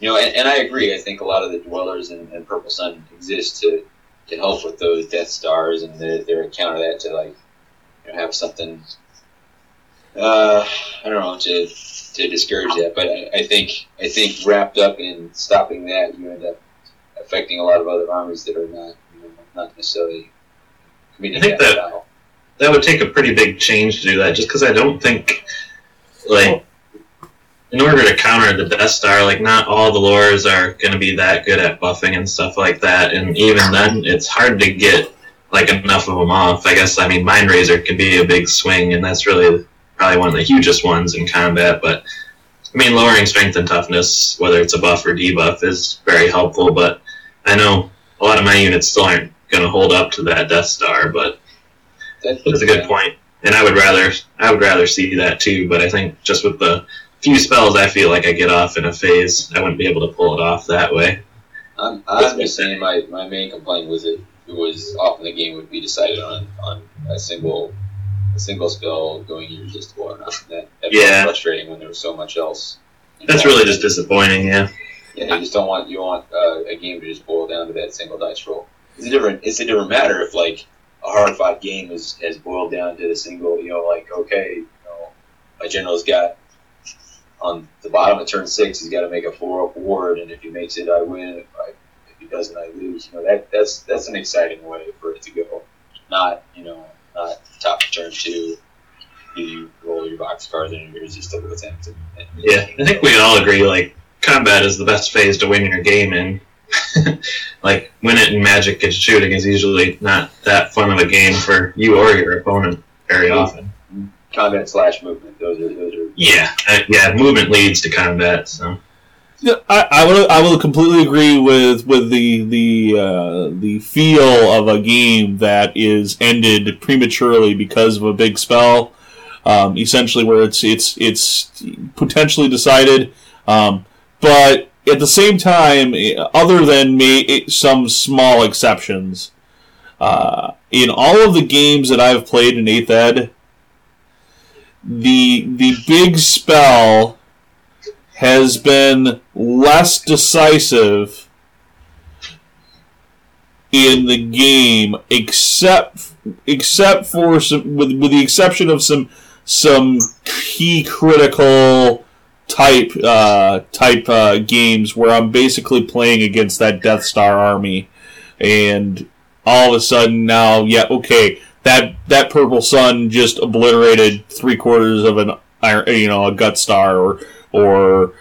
you know, and, and I agree. I think a lot of the dwellers in, in Purple Sun exist to to help with those Death Stars and their, their counter that to like you know, have something. Uh, I don't know to to discourage that, but I, I think I think wrapped up in stopping that, you end up affecting a lot of other armies that are not you know, not necessarily committing I think that that- That would take a pretty big change to do that, just because I don't think, like, in order to counter the Death Star, like not all the lores are going to be that good at buffing and stuff like that, and even then, it's hard to get like enough of them off. I guess I mean Mind Razor can be a big swing, and that's really probably one of the hugest ones in combat. But I mean, lowering strength and toughness, whether it's a buff or debuff, is very helpful. But I know a lot of my units still aren't going to hold up to that Death Star, but That- that's a good point. And I would rather I would rather see that too. But I think just with the few spells I feel like I get off in a phase, I wouldn't be able to pull it off that way. I'm, I'm just saying my, my main complaint was it, it was often the game would be decided on, on a single a single spell going irresistible or not. That, that Yeah. frustrating when there was so much else. That's really just disappointing. Yeah. Yeah, you just don't want you want uh, a game to just boil down to that single dice roll. It's a different it's a different matter if like a hard fought game is has boiled down to the single. You know, like okay, you know, my general's got on the bottom of turn six, he's got to make a four up ward, and if he makes it, I win. If, I, if he doesn't, I lose. You know, that that's that's an exciting way for it to go. Not you know, not top of turn two. You roll your boxcars and you're just double attempt. And, and Yeah, I think we all agree like combat is the best phase to win your game in. like win it in Magic and shooting is usually not that fun of a game for you or your opponent very often. Combat slash movement. Those are those are Yeah, uh, yeah, movement leads to combat. So Yeah, I, I will. I will completely agree with with the the uh, the feel of a game that is ended prematurely because of a big spell. Um, essentially, where it's it's it's potentially decided, um, but at the same time, eh, other than may, some small exceptions, uh, in all of the games that I've played in Eighth Ed, the the big spell has been less decisive in the game, except except for some, with with the exception of some some key critical type uh, type uh, games where I'm basically playing against that Death Star army, and all of a sudden now, yeah, okay, that that purple sun just obliterated three quarters of an you know, a gut star or or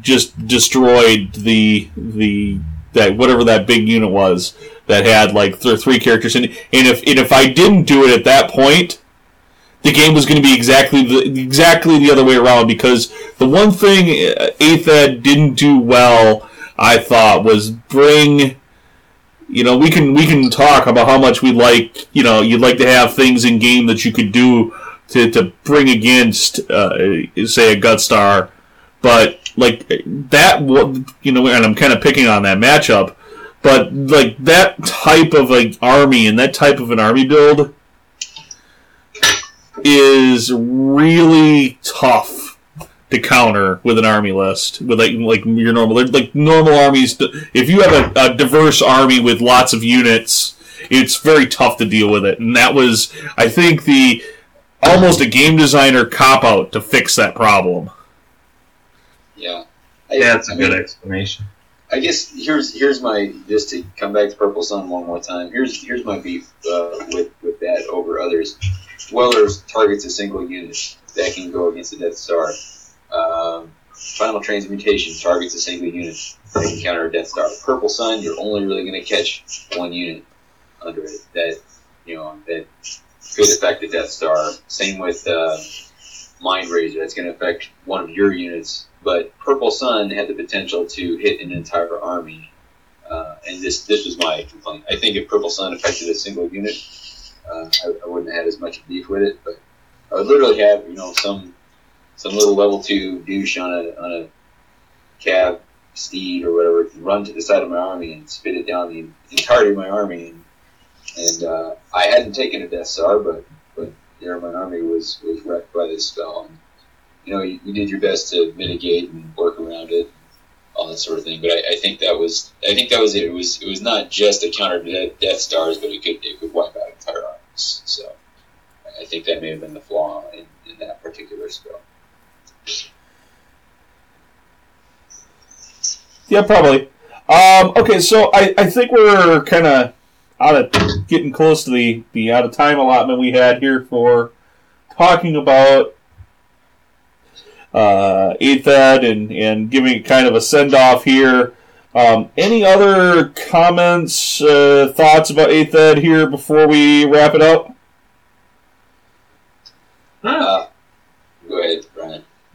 just destroyed the the that whatever that big unit was that had like th- three characters in it. And if and if I didn't do it at that point, the game was going to be exactly the exactly the other way around because the one thing uh, Ed didn't do well, I thought, was bring. You know, we can we can talk about how much we like. You know, you'd like to have things in game that you could do to, to bring against, uh, say, a gut star, but like that. You know, and I'm kind of picking on that matchup, but like that type of like army and that type of an army build is really tough to counter with an army list with like like your normal like normal armies if you have a, a diverse army with lots of units it's very tough to deal with it and that was i think the almost a game designer cop out to fix that problem yeah. I, yeah, that's a I good mean, explanation. I guess here's here's my just to come back to Purple Sun one more time. Here's here's my beef uh, with with that over others. Dwellers targets a single unit that can go against the Death Star. Um, Final Transmutation targets a single unit that can counter a Death Star. Purple Sun, you're only really going to catch one unit under it that you know that could affect the Death Star. Same with uh, Mind Razor, that's going to affect one of your units. But Purple Sun had the potential to hit an entire army, uh, and this this was my complaint. I think if Purple Sun affected a single unit, uh, I, I wouldn't have had as much beef with it. But I would literally have you know some some little level two douche on a on a cab steed or whatever run to the side of my army and spit it down the entirety of my army. And, and uh, I hadn't taken a Death Star, but but know, my army was was wrecked by this spell. And, you know, you, you did your best to mitigate and work around it, all that sort of thing. But I, I think that was I think that was it. It was it was not just a counter to Death- Death Stars, but it could it could wipe out entire armies. So I think that may have been the flaw in, in that particular spell. Yeah, probably. Um, okay, so I, I think we're kind of out of getting close to the, the out of time allotment we had here for talking about uh, eighth ed and and giving kind of a send off here. Um, any other comments, uh, thoughts about eighth ed here before we wrap it up? Go ahead.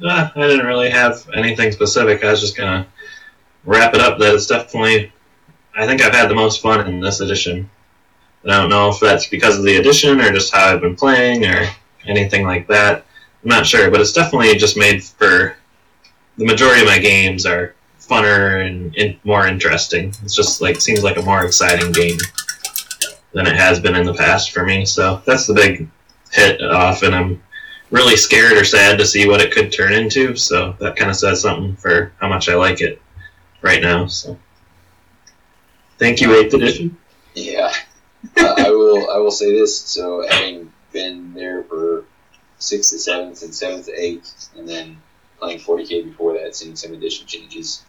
Uh, I didn't really have anything specific. I was just gonna wrap it up. That it's definitely. I think I've had the most fun in this edition. And I don't know if that's because of the edition or just how I've been playing or anything like that. I'm not sure, but it's definitely just made for the majority of my games are funner and in, more interesting. It's just like seems like a more exciting game than it has been in the past for me. So that's the big hit off, and I'm really scared or sad to see what it could turn into. So that kind of says something for how much I like it right now. So thank you, Eighth Edition. Yeah, uh, I will. I will say this. So, having been there for sixth to seventh and seventh to eighth, and then playing 40k before that, seeing some edition changes.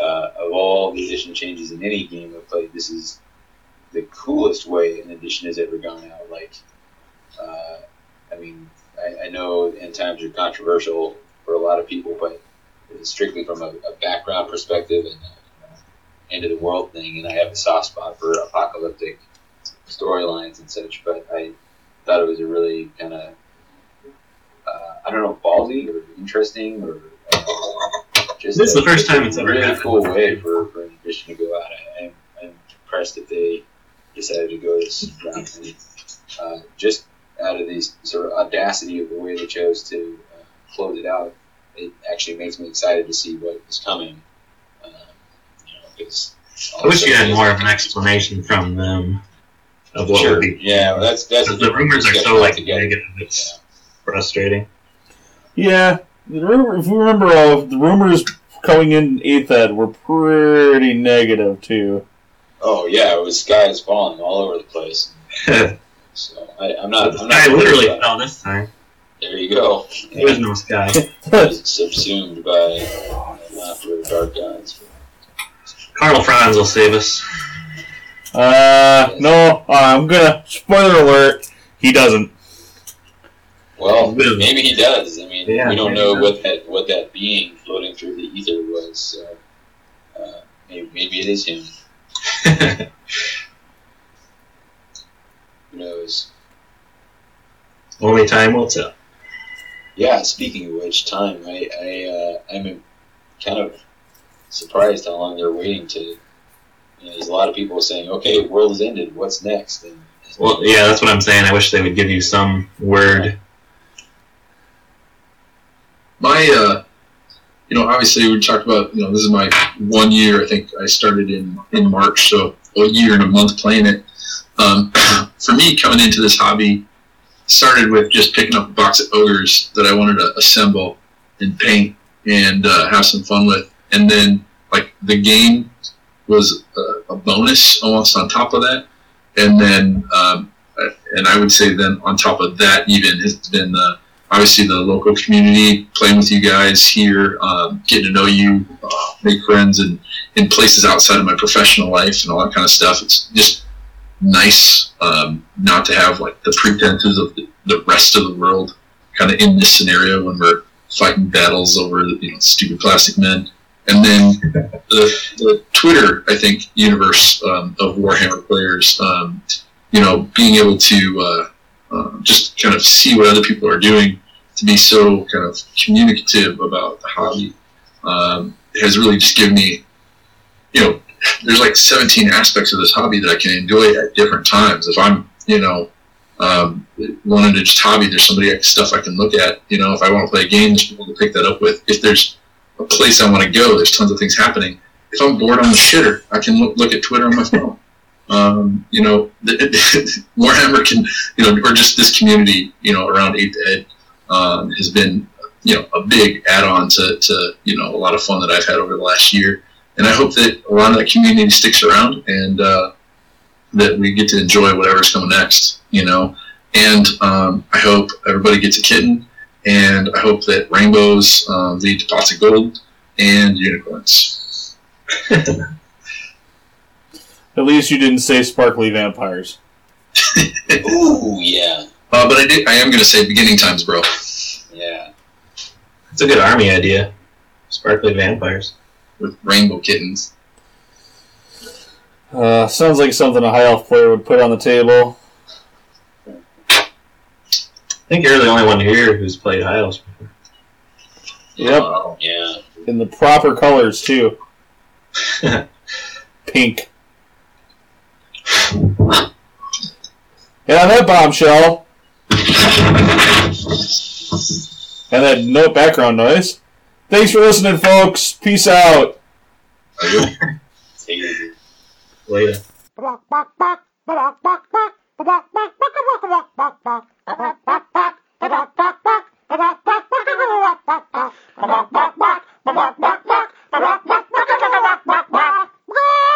Uh, of all the edition changes in any game I've played, this is the coolest way an edition has ever gone out. Like, uh, I mean, I, I know end times are controversial for a lot of people, but it's strictly from a, a background perspective and uh, end of the world thing, and I have a soft spot for apocalyptic storylines and such. But I thought it was a really kind of uh, I don't know ballsy or interesting or uh, just This is the first time it's ever really happened. cool way for, for an edition to go out. I, I'm, I'm impressed that they decided to go this route. And, uh, just out of these sort of audacity of the way they chose to uh, close it out, it actually makes me excited to see what is coming. Um, you know, 'cause I wish you had more of an explanation from them of what Sure. would be. Yeah, well, that's that's the rumors are so like negative, it's frustrating. Yeah, the rumor, if we remember, uh, the rumors coming in eighth ed were pretty negative too. Oh yeah, it was sky is falling all over the place. the So I, I'm not. I'm not literally worried about fell this time. There you go. There was no sky. I subsumed by uh, laughter of dark gods. Karl Franz will save us. Uh, no, I'm gonna spoiler alert. He doesn't. Well, maybe he does. I mean, Yeah, we don't know he what that what that being floating through the ether was. So uh, maybe, maybe it is him. Who knows? Only time will tell. Yeah. Speaking of which, time. I I uh, I'm kind of surprised how long they're waiting to. You know, there's a lot of people saying, "Okay, world has ended. What's next?" And Well, yeah, that's what I'm saying. I wish they would give you some word. my uh you know obviously we talked about you know this is my one year i think i started in in march so a year and a month playing it um, for me coming into this hobby started with just picking up a box of ogres that i wanted to assemble and paint and uh, have some fun with and then like the game was a, a bonus almost on top of that and then um, and i would say then on top of that even has been the obviously the local community, playing with you guys here, um, getting to know you, uh, make friends, and in places outside of my professional life and all that kind of stuff. It's just nice um, not to have like the pretenses of the, rest of the world kind of in this scenario when we're fighting battles over you know stupid plastic men. And then the, the Twitter, I think, universe um, of Warhammer players, um, you know, being able to uh, uh, just kind of see what other people are doing to be so kind of communicative about the hobby um, has really just given me, you know, there's like 17 aspects of this hobby that I can enjoy at different times. If I'm, you know, um, wanting to just hobby, there's somebody stuff I can look at. You know, if I want to play a game, there's people to pick that up with. If there's a place I want to go, there's tons of things happening. If I'm bored on the shitter, I can look, look at Twitter on my phone. Um, you know, Warhammer can, you know, or just this community, you know, around 8 to Ed um, has been, you know, a big add-on to, to, you know, a lot of fun that I've had over the last year. And I hope that a lot of that community sticks around and uh, that we get to enjoy whatever's coming next, you know. And um, I hope everybody gets a kitten, and I hope that rainbows um, lead to pots of gold and unicorns. At least you didn't say sparkly vampires. Ooh, yeah, Uh, but I, did, I am going to say beginning times, bro. yeah. It's a good army idea. Sparkly vampires. With rainbow kittens. Uh, sounds like something a high elf player would put on the table. I think you're the only one here who's played High Elves before. Yep, Wow. Yeah. in the proper colors too. Pink. And on that bombshell, and that no background noise. Thanks for listening, folks. Peace out. Later.